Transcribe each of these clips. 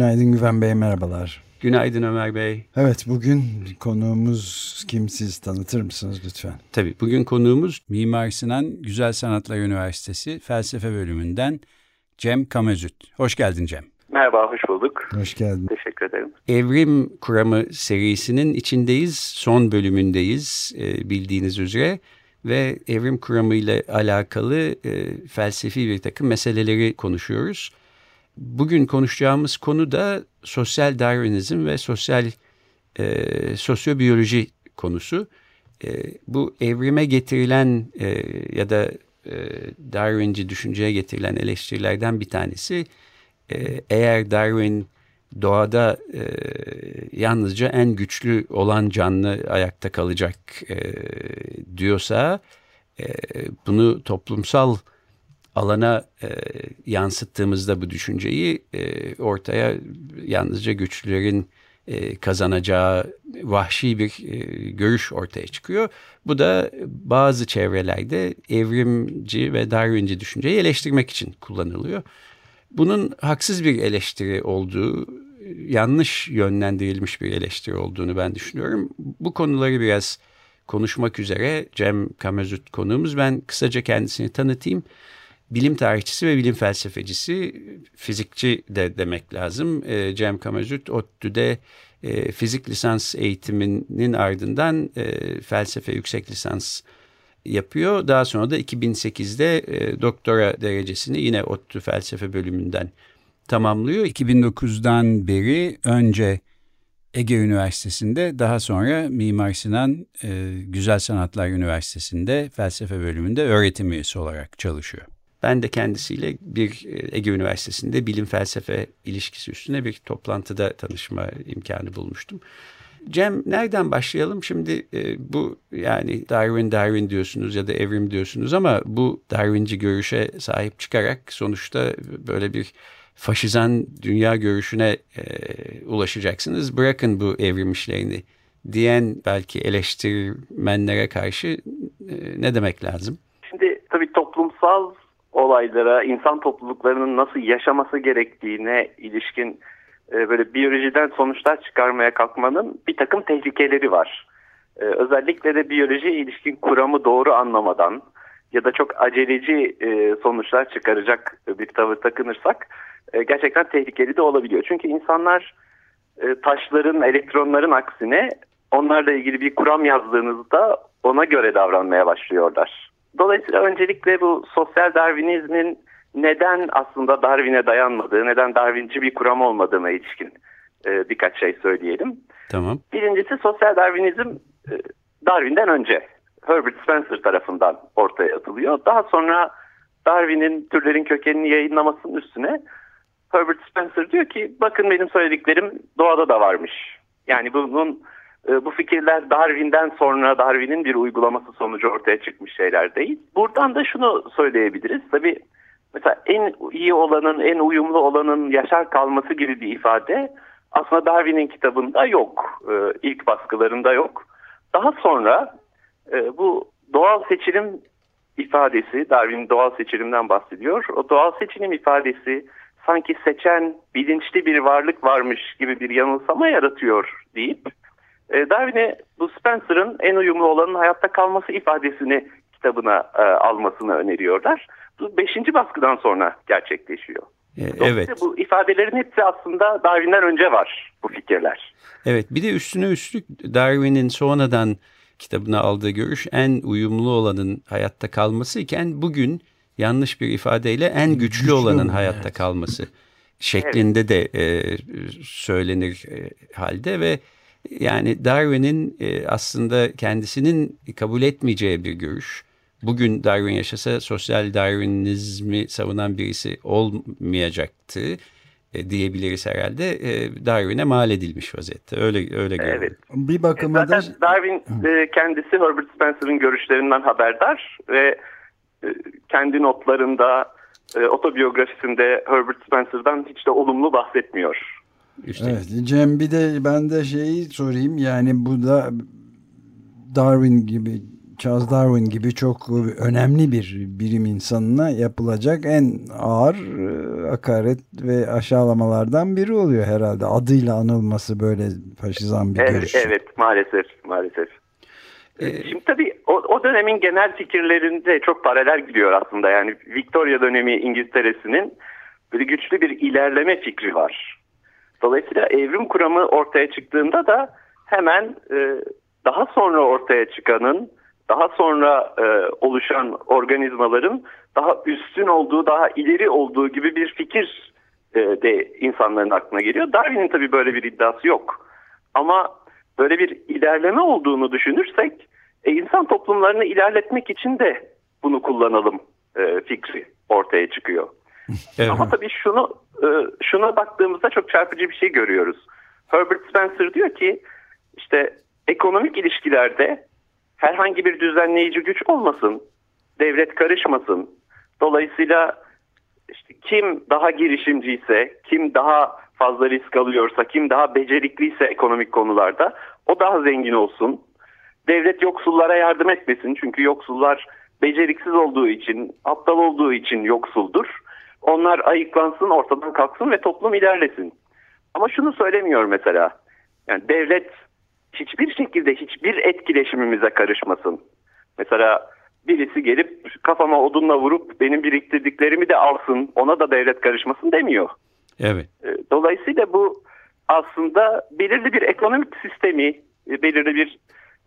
Günaydın Güven Bey, merhabalar. Günaydın Ömer Bey. Evet, bugün konuğumuz kim siz tanıtır mısınız lütfen? Tabii, bugün konuğumuz Mimar Sinan Güzel Sanatlar Üniversitesi Felsefe Bölümünden Cem Kamezüt. Hoş geldin Cem. Merhaba, hoş bulduk. Hoş geldin. Teşekkür ederim. Evrim Kuramı serisinin içindeyiz. Son bölümündeyiz e, bildiğiniz üzere. Ve evrim kuramı ile alakalı e, felsefi bir takım meseleleri konuşuyoruz. Bugün konuşacağımız konu da sosyal Darwinizm ve sosyal e, sosyobiyoloji konusu. E, bu evrime getirilen e, ya da e, Darwinci düşünceye getirilen eleştirilerden bir tanesi ee, eğer Darwin doğada e, yalnızca en güçlü olan canlı ayakta kalacak e, diyorsa e, bunu toplumsal alana e, yansıttığımızda bu düşünceyi e, ortaya yalnızca güçlülerin e, kazanacağı vahşi bir e, görüş ortaya çıkıyor. Bu da bazı çevrelerde evrimci ve Darwinci düşünceyi eleştirmek için kullanılıyor. Bunun haksız bir eleştiri olduğu, yanlış yönlendirilmiş bir eleştiri olduğunu ben düşünüyorum. Bu konuları biraz konuşmak üzere Cem Kamezut konuğumuz. Ben kısaca kendisini tanıtayım. Bilim tarihçisi ve bilim felsefecisi, fizikçi de demek lazım. E, Cem Kamezut ODTÜ'de e, fizik lisans eğitiminin ardından e, felsefe yüksek lisans yapıyor. Daha sonra da 2008'de e, doktora derecesini yine ODTÜ felsefe bölümünden tamamlıyor. 2009'dan beri önce Ege Üniversitesi'nde daha sonra Mimar Sinan e, Güzel Sanatlar Üniversitesi'nde felsefe bölümünde öğretim üyesi olarak çalışıyor. Ben de kendisiyle bir e, Ege Üniversitesi'nde bilim felsefe ilişkisi üstüne bir toplantıda tanışma imkanı bulmuştum. Cem nereden başlayalım? Şimdi e, bu yani Darwin Darwin diyorsunuz ya da evrim diyorsunuz ama bu Darwinci görüşe sahip çıkarak sonuçta böyle bir faşizan dünya görüşüne e, ulaşacaksınız. Bırakın bu evrim işlerini diyen belki eleştirmenlere karşı e, ne demek lazım? Şimdi tabii toplumsal olaylara, insan topluluklarının nasıl yaşaması gerektiğine ilişkin e, böyle biyolojiden sonuçlar çıkarmaya kalkmanın bir takım tehlikeleri var. E, özellikle de biyoloji ilişkin kuramı doğru anlamadan ya da çok aceleci e, sonuçlar çıkaracak bir tavır takınırsak gerçekten tehlikeli de olabiliyor. Çünkü insanlar taşların, elektronların aksine onlarla ilgili bir kuram yazdığınızda ona göre davranmaya başlıyorlar. Dolayısıyla öncelikle bu sosyal darwinizmin neden aslında Darwin'e dayanmadığı, neden Darwinci bir kuram olmadığına ilişkin e, birkaç şey söyleyelim. Tamam. Birincisi sosyal Darwinizm e, Darwin'den önce Herbert Spencer tarafından ortaya atılıyor. Daha sonra Darwin'in türlerin kökenini yayınlamasının üstüne Herbert Spencer diyor ki bakın benim söylediklerim doğada da varmış. Yani bunun bu fikirler Darwin'den sonra Darwin'in bir uygulaması sonucu ortaya çıkmış şeyler değil. Buradan da şunu söyleyebiliriz. Tabii mesela en iyi olanın, en uyumlu olanın yaşar kalması gibi bir ifade aslında Darwin'in kitabında yok. Ee, ilk baskılarında yok. Daha sonra e, bu doğal seçilim ifadesi, Darwin doğal seçilimden bahsediyor. O doğal seçilim ifadesi sanki seçen bilinçli bir varlık varmış gibi bir yanılsama yaratıyor deyip e, Darwin'e bu Spencer'ın en uyumlu olanın hayatta kalması ifadesini kitabına e, almasını öneriyorlar beşinci baskıdan sonra gerçekleşiyor. E, evet. Bu ifadelerin hepsi aslında Darwin'den önce var bu fikirler. Evet bir de üstüne üstlük Darwin'in sonradan kitabına aldığı görüş en uyumlu olanın hayatta kalması iken bugün yanlış bir ifadeyle en güçlü, güçlü olanın hayatta evet. kalması şeklinde evet. de e, söylenir e, halde ve yani Darwin'in e, aslında kendisinin kabul etmeyeceği bir görüş bugün Darwin yaşasa sosyal Darwinizmi savunan birisi olmayacaktı e, diyebiliriz herhalde. E, Darwin'e mal edilmiş vaziyette. Öyle öyle görüyorum. Evet. Bir bakıma da Darwin kendisi Herbert Spencer'ın görüşlerinden haberdar ve kendi notlarında otobiyografisinde Herbert Spencer'dan hiç de olumlu bahsetmiyor. İşte. Evet Cem bir de ben de şeyi sorayım yani bu da Darwin gibi Charles Darwin gibi çok önemli bir bilim insanına yapılacak en ağır e, hakaret ve aşağılamalardan biri oluyor herhalde. Adıyla anılması böyle faşizan bir evet, görüş. Evet maalesef maalesef. Ee, Şimdi tabii o, o dönemin genel fikirlerinde çok paralel gidiyor aslında. Yani Victoria dönemi İngiltere'sinin böyle güçlü bir ilerleme fikri var. Dolayısıyla evrim kuramı ortaya çıktığında da hemen e, daha sonra ortaya çıkanın, daha sonra e, oluşan organizmaların daha üstün olduğu, daha ileri olduğu gibi bir fikir e, de insanların aklına geliyor. Darwin'in tabii böyle bir iddiası yok. Ama böyle bir ilerleme olduğunu düşünürsek e, insan toplumlarını ilerletmek için de bunu kullanalım e, fikri ortaya çıkıyor. Evet. Ama tabii şunu e, şuna baktığımızda çok çarpıcı bir şey görüyoruz. Herbert Spencer diyor ki işte ekonomik ilişkilerde herhangi bir düzenleyici güç olmasın, devlet karışmasın. Dolayısıyla işte kim daha girişimciyse, kim daha fazla risk alıyorsa, kim daha becerikliyse ekonomik konularda o daha zengin olsun. Devlet yoksullara yardım etmesin çünkü yoksullar beceriksiz olduğu için, aptal olduğu için yoksuldur. Onlar ayıklansın, ortadan kalksın ve toplum ilerlesin. Ama şunu söylemiyor mesela. Yani devlet hiçbir şekilde hiçbir etkileşimimize karışmasın. Mesela birisi gelip kafama odunla vurup benim biriktirdiklerimi de alsın, ona da devlet karışmasın demiyor. Evet. Ee, dolayısıyla bu aslında belirli bir ekonomik sistemi, e, belirli bir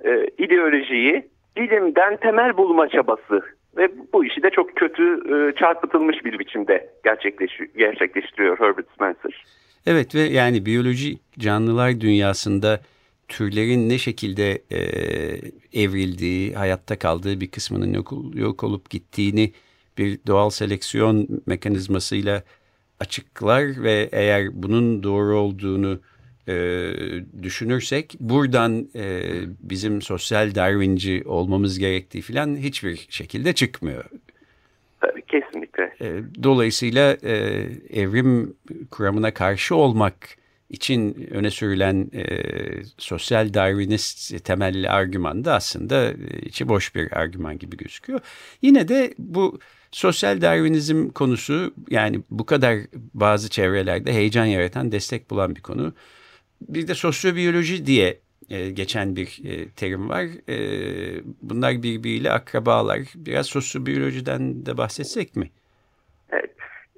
e, ideolojiyi bilimden temel bulma çabası ve bu işi de çok kötü e, çarpıtılmış bir biçimde gerçekleştiriyor Herbert Spencer. Evet ve yani biyoloji canlılar dünyasında türlerin ne şekilde e, evrildiği, hayatta kaldığı bir kısmının yok, yok olup gittiğini bir doğal seleksiyon mekanizmasıyla açıklar ve eğer bunun doğru olduğunu e, düşünürsek buradan e, bizim sosyal Darwinci olmamız gerektiği falan hiçbir şekilde çıkmıyor. Tabii kesinlikle. E, dolayısıyla e, evrim kuramına karşı olmak için öne sürülen e, sosyal Darwinist temelli argüman da aslında e, içi boş bir argüman gibi gözüküyor. Yine de bu sosyal Darwinizm konusu yani bu kadar bazı çevrelerde heyecan yaratan, destek bulan bir konu. Bir de sosyobiyoloji diye e, geçen bir e, terim var. E, bunlar birbiriyle akrabalar. Biraz sosyobiyolojiden de bahsetsek mi? Evet.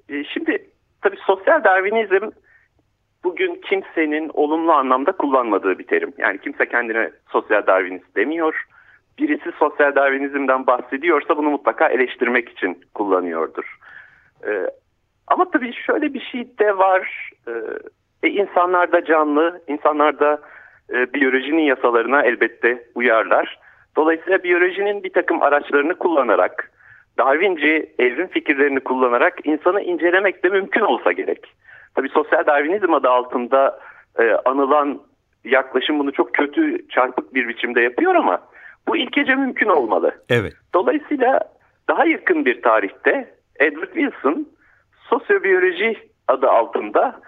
E, şimdi tabii sosyal Darwinizm bugün kimsenin olumlu anlamda kullanmadığı bir terim. Yani kimse kendine sosyal Darwinist demiyor. Birisi sosyal Darwinizmden bahsediyorsa bunu mutlaka eleştirmek için kullanıyordur. Ee, ama tabii şöyle bir şey de var. Ee, e, insanlar da canlı, insanlar da e, biyolojinin yasalarına elbette uyarlar. Dolayısıyla biyolojinin bir takım araçlarını kullanarak, Darwinci evrim fikirlerini kullanarak insanı incelemek de mümkün olsa gerek. Tabii sosyal Darwinizm adı altında e, anılan yaklaşım bunu çok kötü, çarpık bir biçimde yapıyor ama bu ilkece mümkün olmalı. Evet. Dolayısıyla daha yakın bir tarihte Edward Wilson sosyobiyoloji adı altında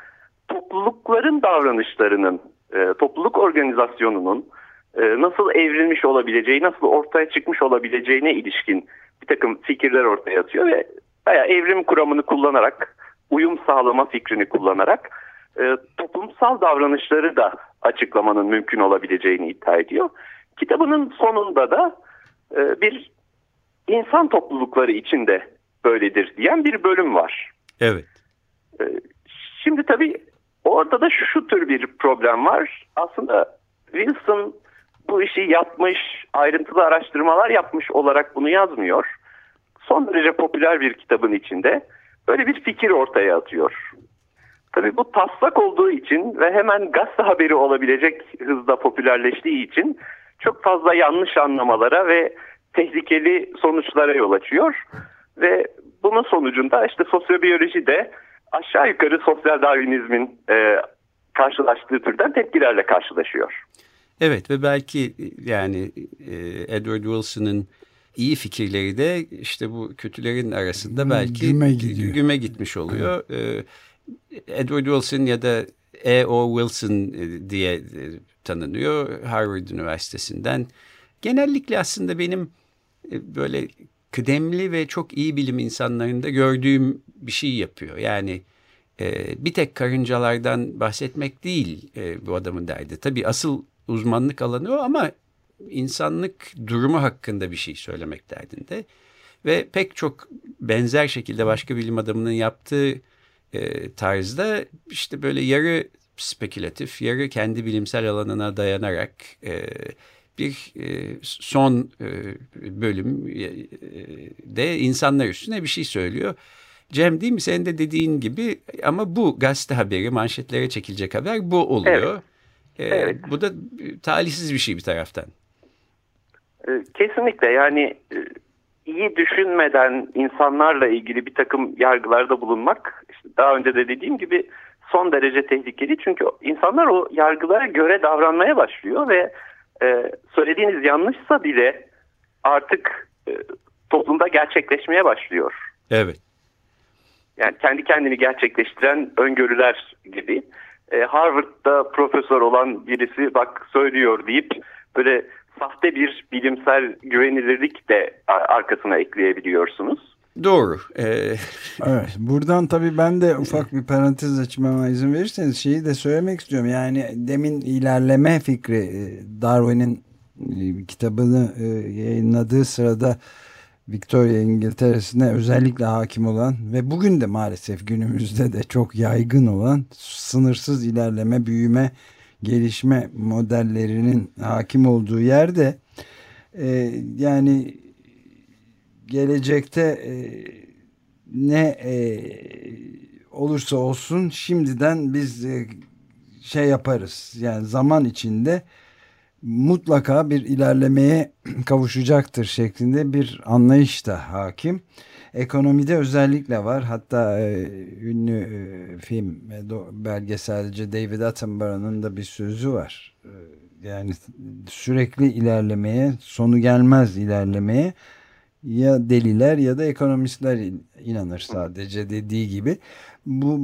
toplulukların davranışlarının, e, topluluk organizasyonunun e, nasıl evrilmiş olabileceği, nasıl ortaya çıkmış olabileceğine ilişkin bir takım fikirler ortaya atıyor ve bayağı evrim kuramını kullanarak, uyum sağlama fikrini kullanarak e, toplumsal davranışları da açıklamanın mümkün olabileceğini iddia ediyor. Kitabının sonunda da e, bir insan toplulukları içinde böyledir diyen bir bölüm var. Evet. E, şimdi tabii orada da şu tür bir problem var. Aslında Wilson bu işi yapmış, ayrıntılı araştırmalar yapmış olarak bunu yazmıyor. Son derece popüler bir kitabın içinde böyle bir fikir ortaya atıyor. Tabii bu taslak olduğu için ve hemen gazete haberi olabilecek hızda popülerleştiği için çok fazla yanlış anlamalara ve tehlikeli sonuçlara yol açıyor. Ve bunun sonucunda işte sosyobiyoloji de aşağı yukarı sosyal darwinizmin e, karşılaştığı türden tepkilerle karşılaşıyor. Evet ve belki yani e, Edward Wilson'ın iyi fikirleri de işte bu kötülerin arasında belki güme, gidiyor. güme gitmiş oluyor. Evet. Edward Wilson ya da E.O. Wilson e, diye e, tanınıyor Harvard Üniversitesi'nden. Genellikle aslında benim böyle kıdemli ve çok iyi bilim insanlarında gördüğüm bir şey yapıyor. Yani bir tek karıncalardan bahsetmek değil bu adamın derdi. Tabii asıl uzmanlık alanı o ama insanlık durumu hakkında bir şey söylemek derdinde. Ve pek çok benzer şekilde başka bilim adamının yaptığı e, tarzda işte böyle yarı spekülatif, yarı kendi bilimsel alanına dayanarak e, bir e, son e, bölüm e, de insanlar üstüne bir şey söylüyor. Cem değil mi senin de dediğin gibi ama bu gazete haberi manşetlere çekilecek haber bu oluyor. Evet. Ee, evet. Bu da talihsiz bir şey bir taraftan. Kesinlikle yani e, iyi düşünmeden insanlarla ilgili bir takım yargılarda bulunmak işte daha önce de dediğim gibi son derece tehlikeli. Çünkü insanlar o yargılara göre davranmaya başlıyor ve e, söylediğiniz yanlışsa bile artık e, toplumda gerçekleşmeye başlıyor. Evet. Yani kendi kendini gerçekleştiren öngörüler gibi e, Harvard'da profesör olan birisi bak söylüyor deyip böyle sahte bir bilimsel güvenilirlik de arkasına ekleyebiliyorsunuz. Doğru. Ee... Evet, buradan tabii ben de ufak bir parantez açmama izin verirseniz şeyi de söylemek istiyorum. Yani demin ilerleme fikri e, Darwin'in e, kitabını e, yayınladığı sırada Victoria İngiltere'sine özellikle hakim olan ve bugün de maalesef günümüzde de çok yaygın olan sınırsız ilerleme, büyüme, gelişme modellerinin hakim olduğu yerde yani gelecekte e, ne e, olursa olsun şimdiden biz e, şey yaparız yani zaman içinde mutlaka bir ilerlemeye kavuşacaktır şeklinde bir anlayış da hakim. Ekonomide özellikle var. Hatta e, ünlü e, film belgeselci David Attenborough'ın da bir sözü var. E, yani sürekli ilerlemeye, sonu gelmez ilerlemeye ya deliler ya da ekonomistler inanır sadece dediği gibi. Bu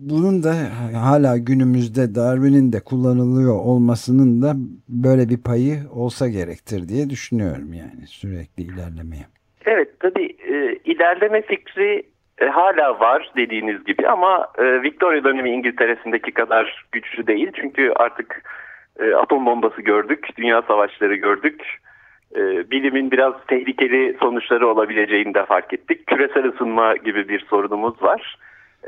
bunun da hala günümüzde Darwin'in de kullanılıyor olmasının da böyle bir payı olsa gerektir diye düşünüyorum yani sürekli ilerlemeye. Evet tabii e, ilerleme fikri e, hala var dediğiniz gibi ama e, Victoria dönemi İngiltere'sindeki kadar güçlü değil. Çünkü artık e, atom bombası gördük, dünya savaşları gördük. E, bilimin biraz tehlikeli sonuçları olabileceğini de fark ettik. Küresel ısınma gibi bir sorunumuz var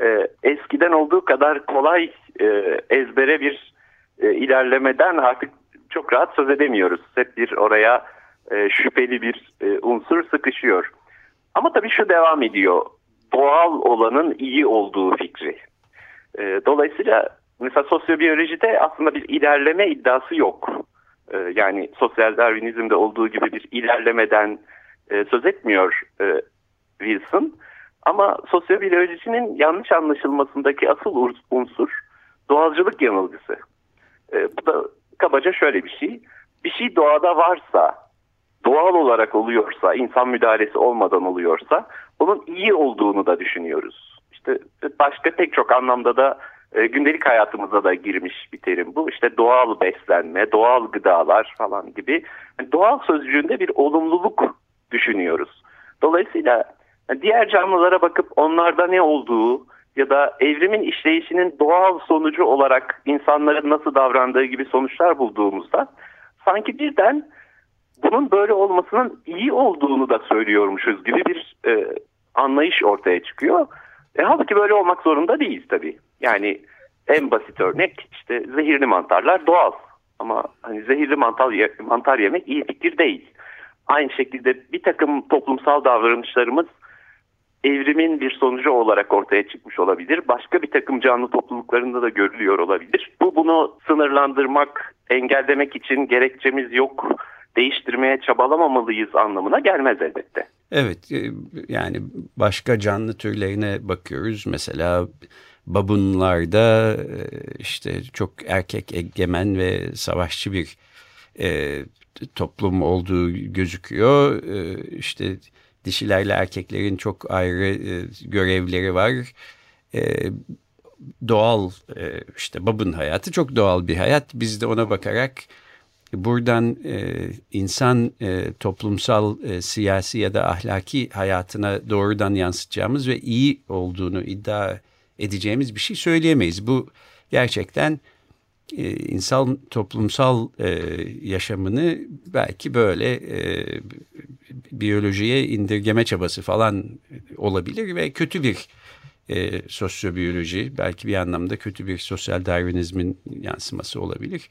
e, eskiden olduğu kadar kolay e, ezbere bir ilerlemeden artık çok rahat söz edemiyoruz. Hep bir oraya şüpheli bir unsur sıkışıyor. Ama tabii şu devam ediyor. Doğal olanın iyi olduğu fikri. Dolayısıyla mesela sosyobiyolojide aslında bir ilerleme iddiası yok. E, yani sosyal darwinizmde olduğu gibi bir ilerlemeden e, söz etmiyor e, Wilson. Ama sosyobiyolojinin yanlış anlaşılmasındaki asıl unsur doğalcılık yanılgısı. E, bu da kabaca şöyle bir şey. Bir şey doğada varsa, doğal olarak oluyorsa, insan müdahalesi olmadan oluyorsa onun iyi olduğunu da düşünüyoruz. İşte başka pek çok anlamda da e, gündelik hayatımıza da girmiş bir terim bu. İşte doğal beslenme, doğal gıdalar falan gibi. Yani doğal sözcüğünde bir olumluluk düşünüyoruz. Dolayısıyla diğer canlılara bakıp onlarda ne olduğu ya da evrimin işleyişinin doğal sonucu olarak insanların nasıl davrandığı gibi sonuçlar bulduğumuzda sanki birden bunun böyle olmasının iyi olduğunu da söylüyormuşuz gibi bir e, anlayış ortaya çıkıyor. E, halbuki böyle olmak zorunda değil tabii. Yani en basit örnek işte zehirli mantarlar doğal. Ama hani zehirli mantar, mantar yemek iyi fikir değil. Aynı şekilde bir takım toplumsal davranışlarımız evrimin bir sonucu olarak ortaya çıkmış olabilir. Başka bir takım canlı topluluklarında da görülüyor olabilir. Bu bunu sınırlandırmak, engellemek için gerekçemiz yok değiştirmeye çabalamamalıyız anlamına gelmez elbette. Evet e, yani başka canlı türlerine bakıyoruz. Mesela babunlarda e, işte çok erkek egemen ve savaşçı bir e, toplum olduğu gözüküyor. E, işte dişilerle erkeklerin çok ayrı e, görevleri var. E, doğal e, işte babın hayatı çok doğal bir hayat. Biz de ona bakarak buradan e, insan e, toplumsal, e, siyasi ya da ahlaki hayatına doğrudan yansıtacağımız ve iyi olduğunu iddia edeceğimiz bir şey söyleyemeyiz. Bu gerçekten e, insan toplumsal e, yaşamını belki böyle e, biyolojiye indirgeme çabası falan olabilir ve kötü bir e, sosyobiyoloji belki bir anlamda kötü bir sosyal darwinizmin yansıması olabilir.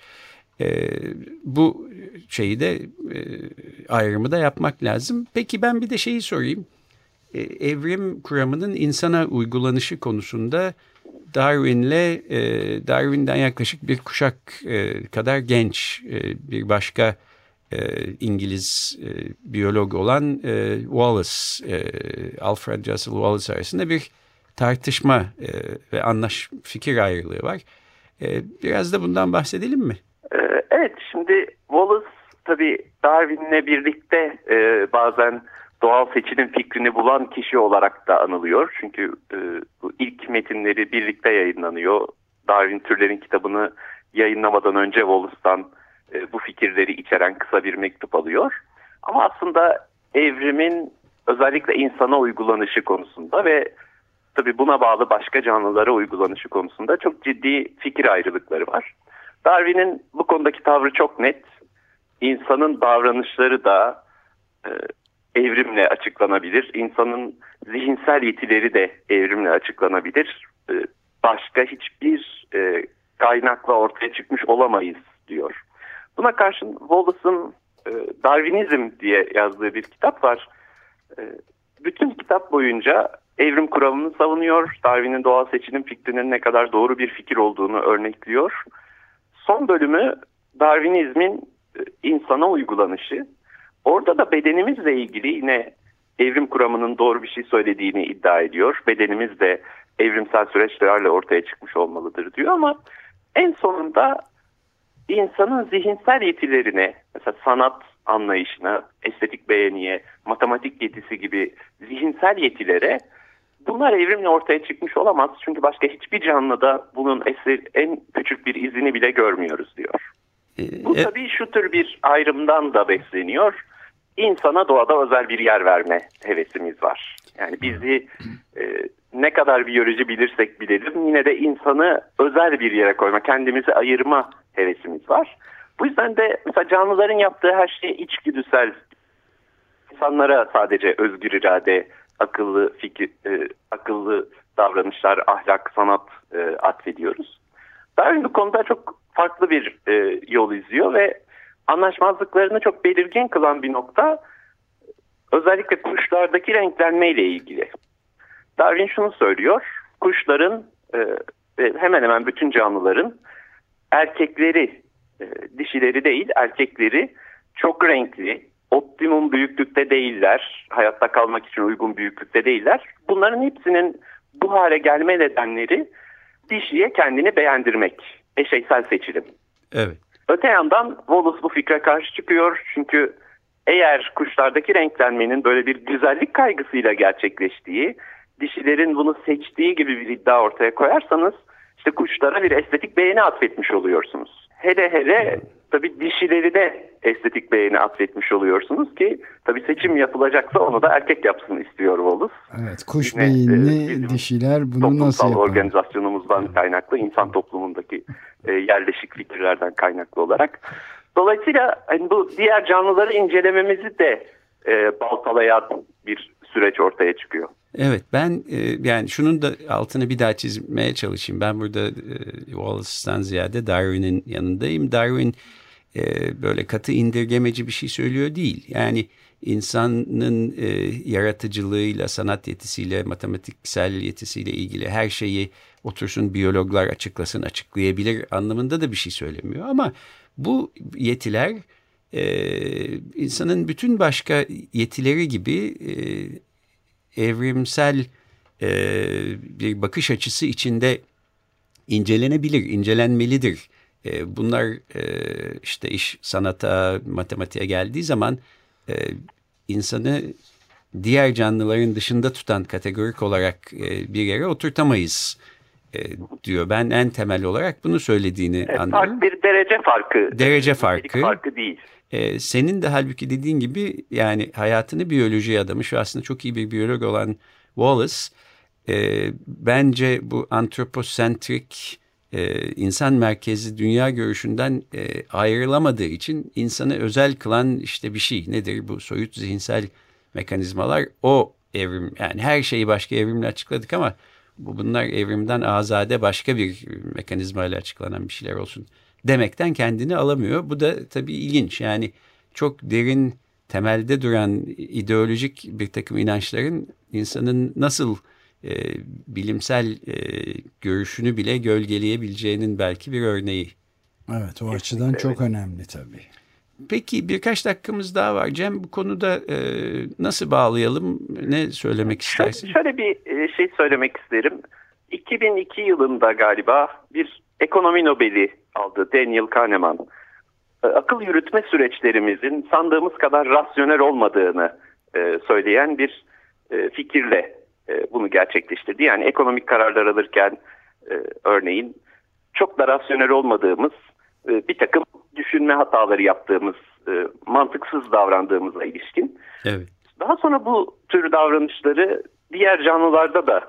E, bu şeyi de e, ayrımı da yapmak lazım. Peki ben bir de şeyi sorayım. E, evrim kuramının insana uygulanışı konusunda Darwin'le e, Darwin'den yaklaşık bir kuşak e, kadar genç e, bir başka e, İngiliz e, biyolog olan e, Wallace, e, Alfred Russel Wallace arasında bir tartışma e, ve anlaş fikir ayrılığı var. E, biraz da bundan bahsedelim mi? E, evet, şimdi Wallace tabii Darwin'le birlikte e, bazen doğal seçilim fikrini bulan kişi olarak da anılıyor. Çünkü e, bu ilk metinleri birlikte yayınlanıyor. Darwin Türlerin kitabını yayınlamadan önce Wallace'tan e, bu fikirleri içeren kısa bir mektup alıyor. Ama aslında evrimin özellikle insana uygulanışı konusunda ve tabii buna bağlı başka canlılara uygulanışı konusunda çok ciddi fikir ayrılıkları var. Darwin'in bu konudaki tavrı çok net. İnsanın davranışları da e, evrimle açıklanabilir. İnsanın zihinsel yetileri de evrimle açıklanabilir. E, başka hiçbir e, kaynakla ortaya çıkmış olamayız diyor. Buna karşın Wallace'ın e, Darwinizm diye yazdığı bir kitap var. E, bütün kitap boyunca evrim kuramını savunuyor. Darwin'in doğal seçilim fikrinin ne kadar doğru bir fikir olduğunu örnekliyor. Son bölümü Darwinizmin e, insana uygulanışı. Orada da bedenimizle ilgili yine evrim kuramının doğru bir şey söylediğini iddia ediyor. Bedenimiz de evrimsel süreçlerle ortaya çıkmış olmalıdır diyor ama en sonunda insanın zihinsel yetilerine mesela sanat anlayışına, estetik beğeniye, matematik yetisi gibi zihinsel yetilere bunlar evrimle ortaya çıkmış olamaz. Çünkü başka hiçbir canlıda bunun eser, en küçük bir izini bile görmüyoruz diyor. Ee, Bu e- tabii şu tür bir ayrımdan da besleniyor. İnsana doğada özel bir yer verme hevesimiz var. Yani bizi e, ne kadar biyoloji bilirsek bilelim yine de insanı özel bir yere koyma, kendimizi ayırma hevesimiz var. Bu yüzden de mesela canlıların yaptığı her şey içgüdüsel. İnsanlara sadece özgür irade, akıllı fikir, e, akıllı davranışlar, ahlak, sanat e, atfediyoruz. Darwin bu konuda çok farklı bir e, yol izliyor ve anlaşmazlıklarını çok belirgin kılan bir nokta özellikle kuşlardaki renklenme ile ilgili. Darwin şunu söylüyor, kuşların e, hemen hemen bütün canlıların erkekleri, e, dişileri değil erkekleri çok renkli, optimum büyüklükte değiller, hayatta kalmak için uygun büyüklükte değiller. Bunların hepsinin bu hale gelme nedenleri dişiye kendini beğendirmek, eşeysel seçilim. Evet. Öte yandan Wallace bu fikre karşı çıkıyor çünkü eğer kuşlardaki renklenmenin böyle bir güzellik kaygısıyla gerçekleştiği, dişilerin bunu seçtiği gibi bir iddia ortaya koyarsanız işte kuşlara bir estetik beğeni atfetmiş oluyorsunuz. Hele hele tabii dişileri de estetik beğeni atfetmiş oluyorsunuz ki tabii seçim yapılacaksa onu da erkek yapsın istiyor Wallace. Evet kuş Yine, beyinli e, dişiler bunu nasıl yapar? organizasyonumuzdan kaynaklı insan toplumundaki e, yerleşik fikirlerden kaynaklı olarak. Dolayısıyla hani bu diğer canlıları incelememizi de e, baltalayan bir süreç ortaya çıkıyor. Evet ben e, yani şunun da altını bir daha çizmeye çalışayım. Ben burada e, Wallace'tan ziyade Darwin'in yanındayım. Darwin e, böyle katı indirgemeci bir şey söylüyor değil. Yani insanın yaratıcılığıyla, sanat yetisiyle, matematiksel yetisiyle ilgili her şeyi otursun biyologlar açıklasın, açıklayabilir anlamında da bir şey söylemiyor. Ama bu yetiler e, insanın bütün başka yetileri gibi e, evrimsel e, bir bakış açısı içinde incelenebilir, incelenmelidir. E, bunlar e, işte iş sanata, matematiğe geldiği zaman e, insanı diğer canlıların dışında tutan kategorik olarak e, bir yere oturtamayız e, diyor. Ben en temel olarak bunu söylediğini evet, anlıyorum. Fark bir derece farkı. Derece farkı. farkı değil. E, senin de halbuki dediğin gibi yani hayatını biyolojiye adamış ve aslında çok iyi bir biyolog olan Wallace e, bence bu antroposentrik e, insan merkezli dünya görüşünden e, ayrılamadığı için insanı özel kılan işte bir şey. Nedir bu? Soyut zihinsel mekanizmalar. O evrim yani her şeyi başka evrimle açıkladık ama bu bunlar evrimden azade başka bir mekanizmayla açıklanan bir şeyler olsun demekten kendini alamıyor. Bu da tabii ilginç yani çok derin temelde duran ideolojik bir takım inançların insanın nasıl e, bilimsel e, görüşünü bile gölgeleyebileceğinin belki bir örneği. Evet o açıdan çok önemli tabii. Peki birkaç dakikamız daha var. Cem bu konuda e, nasıl bağlayalım? Ne söylemek istersin? Şöyle, şöyle bir e, şey söylemek isterim. 2002 yılında galiba bir ekonomi Nobel'i aldı Daniel Kahneman. E, akıl yürütme süreçlerimizin sandığımız kadar rasyonel olmadığını e, söyleyen bir fikirle bunu gerçekleştirdi. Yani ekonomik kararlar alırken örneğin çok da rasyonel olmadığımız bir takım düşünme hataları yaptığımız, mantıksız davrandığımıza ilişkin. Evet. Daha sonra bu tür davranışları diğer canlılarda da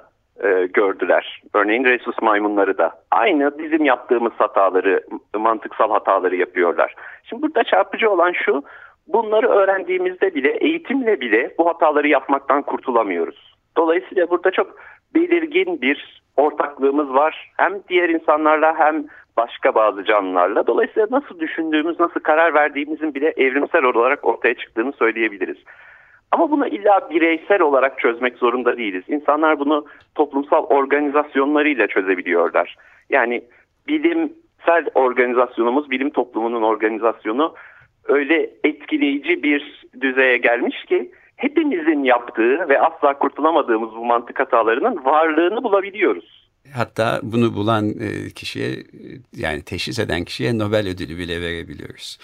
e, gördüler. Örneğin resus maymunları da aynı bizim yaptığımız hataları, mantıksal hataları yapıyorlar. Şimdi burada çarpıcı olan şu, bunları öğrendiğimizde bile, eğitimle bile bu hataları yapmaktan kurtulamıyoruz. Dolayısıyla burada çok belirgin bir ortaklığımız var. Hem diğer insanlarla hem başka bazı canlılarla. Dolayısıyla nasıl düşündüğümüz, nasıl karar verdiğimizin bile evrimsel olarak ortaya çıktığını söyleyebiliriz. Ama bunu illa bireysel olarak çözmek zorunda değiliz. İnsanlar bunu toplumsal organizasyonlarıyla çözebiliyorlar. Yani bilimsel organizasyonumuz, bilim toplumunun organizasyonu öyle etkileyici bir düzeye gelmiş ki hepimizin yaptığı ve asla kurtulamadığımız bu mantık hatalarının varlığını bulabiliyoruz. Hatta bunu bulan e, kişiye yani teşhis eden kişiye Nobel ödülü bile verebiliyoruz.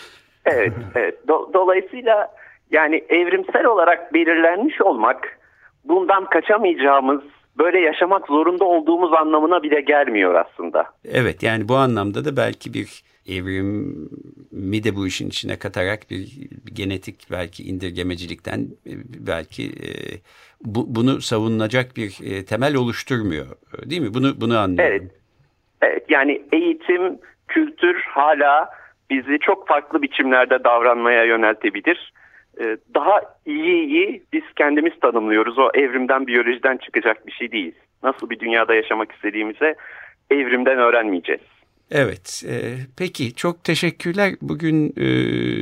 Evet, evet. Do dolayısıyla yani evrimsel olarak belirlenmiş olmak bundan kaçamayacağımız, böyle yaşamak zorunda olduğumuz anlamına bile gelmiyor aslında. Evet yani bu anlamda da belki bir evrimi de bu işin içine katarak bir, genetik belki indirgemecilikten e, belki e, bu, bunu savunulacak bir e, temel oluşturmuyor değil mi? Bunu bunu anlıyorum. Evet. Evet yani eğitim, kültür hala bizi çok farklı biçimlerde davranmaya yöneltebilir. Ee, daha iyiyi biz kendimiz tanımlıyoruz. O evrimden, biyolojiden çıkacak bir şey değil. Nasıl bir dünyada yaşamak istediğimize evrimden öğrenmeyeceğiz. Evet, e, peki çok teşekkürler. Bugün e,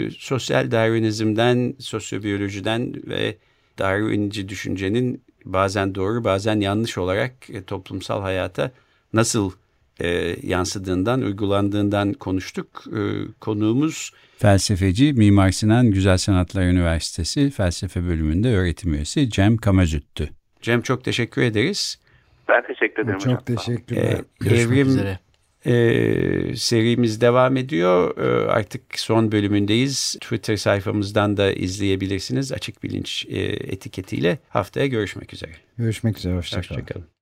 sosyal Darwinizm'den, sosyobiyolojiden ve Darwinci düşüncenin bazen doğru bazen yanlış olarak e, toplumsal hayata nasıl e, yansıdığından, uygulandığından konuştuk. E, konuğumuz felsefeci Mimar Sinan Güzel Sanatlar Üniversitesi felsefe bölümünde öğretim üyesi Cem Kamazüttü. Cem çok teşekkür ederiz. Ben teşekkür ederim. Çok hocam. teşekkürler. Ee, Evrim, üzere. E, serimiz devam ediyor. E, artık son bölümündeyiz. Twitter sayfamızdan da izleyebilirsiniz. Açık Bilinç e, etiketiyle haftaya görüşmek üzere. Görüşmek üzere. Hoşçakalın. Hoşçakalın.